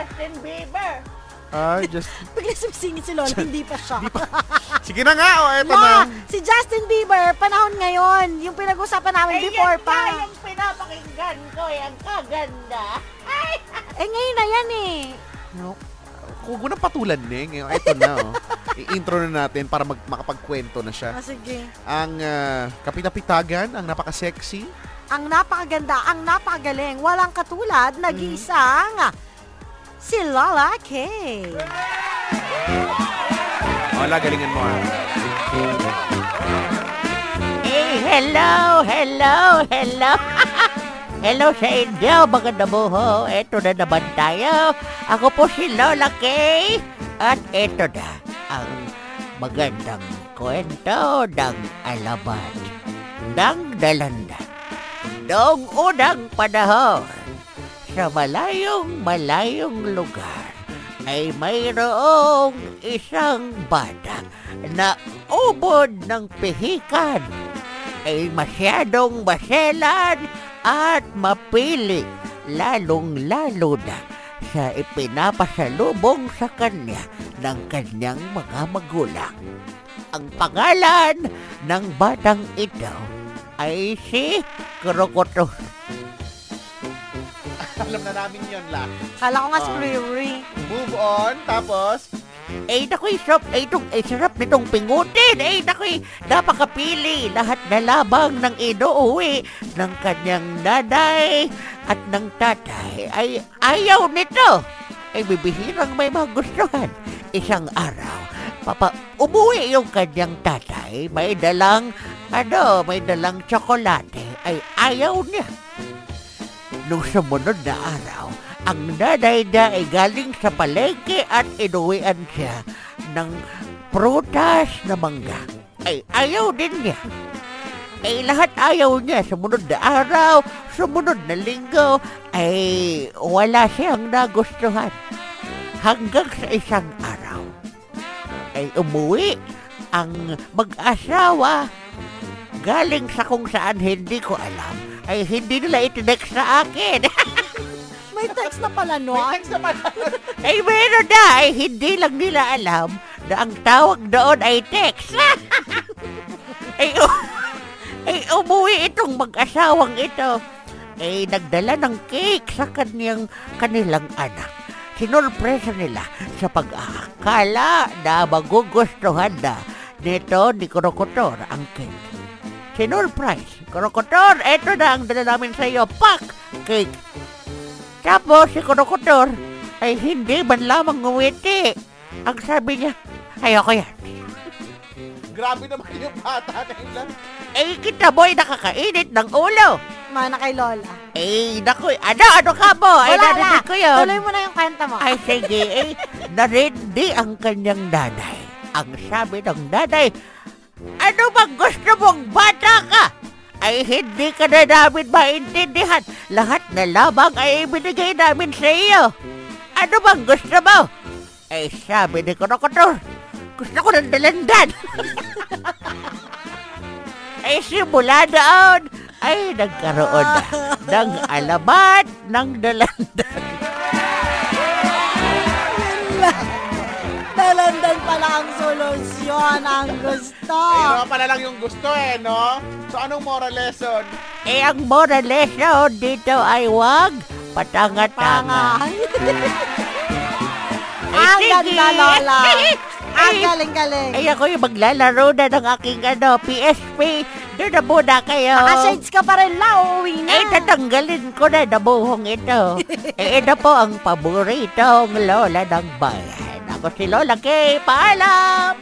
Justin Bieber. Ay, just... Bigla sumsingit si Lola, hindi pa siya. Sige na nga, o, eto Ma, na. si Justin Bieber, panahon ngayon. Yung pinag-usapan namin Eh, before yan pa. nga yung pinapakinggan ko, yung kaganda. Ay, Eh, ngayon na yan eh. No, Huwag mo patulan, Neng. Eh, Eto na, oh. I-intro na natin para mag makapagkwento na siya. Ah, sige. Ang ah, kapitapitagan, ang napaka-sexy. Ang napakaganda, ang napakagaling, walang katulad, nag-iisang si Lola K. Wala, galingan mo, ah. Eh, hello, hello, hello. hello sa inyo, mga nabuho. Ito na naman tayo. Ako po si Lola Kay. At ito na ang magandang kwento ng alaman ng dalandan. Noong unang panahon, sa malayong malayong lugar, ay mayroong isang bata na ubod ng pihikan ay masyadong maselan at mapili lalong-lalo na sa ipinapasalubong sa kanya ng kanyang mga magulang. Ang pangalan ng batang ito ay si Krokoto. Alam na namin yun, La. Kala ko nga Ah. Riri. Move on, tapos... Eh, nako'y sarap, eh, itong, eh, sarap nitong pingutin. Eh, nako'y napakapili. Lahat na labang ng inuuwi ng kanyang nanay at ng tatay ay ayaw nito. Ay, bibihirang may magustuhan. Isang araw, papa, umuwi yung kanyang tatay. May dalang, ano, may dalang tsokolate. Ay, ayaw niya. Nung sumunod na araw, ang nanay niya ay galing sa palengke at inuwian siya ng prutas na mangga. Ay, ayaw din niya. Ay, lahat ayaw niya. Sumunod na araw, sumunod na linggo, ay wala siyang nagustuhan. Hanggang sa isang araw, ay umuwi ang mag-asawa galing sa kung saan hindi ko alam ay hindi nila itinext sa akin. May text na pala no. May text naman. ay meron na, ay hindi lang nila alam na ang tawag doon ay text. ay, u- ay umuwi itong mag-asawang ito. Ay nagdala ng cake sa kanyang kanilang anak. Sinurpresa nila sa pag-akala na magugustuhan na nito ni Krokotor ang cake. Sinurprise. Krokotor, eto na ang dala namin sa iyo. Pak! Cake. Tapos si Krokotor ay hindi man lamang ngumiti. Ang sabi niya, ayoko yan. Grabe naman yung bata na yun lang. Eh, kita mo'y nakakainit ng ulo. Mana kay Lola. Eh, naku, ano, ano ka mo? Ay, Wala na. narinig ko yun. Tuloy mo na yung kwenta mo. Ay, sige, eh, narindi ang kanyang nanay. Ang sabi ng nanay, ano bang gusto mong hindi ka na namin maintindihan. Lahat na labang ay ibinigay namin sa iyo. Ano bang gusto mo? Ay, sabi ni Krokotor, gusto ko ng dalandan. ay, simula doon, ay nagkaroon na ng alamat ng dalandan. Dalandan pala ang solusyon ang gusto. Ayun naman pala lang yung gusto eh, no? So, anong moral lesson? Eh, ang moral lesson dito ay wag patanga-tanga. Eh, Ang ganda, Lola. Ang Eh, galing-galing. Ay, ako yung maglalaro na ng aking ano, PSP. Doon na muna kayo. Naka-shades ka pa rin, la. Uuwi na. Eh, tatanggalin ko na nabuhong ito. eh, ito po ang paboritong lola ng bayan. Ako si Lola Kay. Paalam!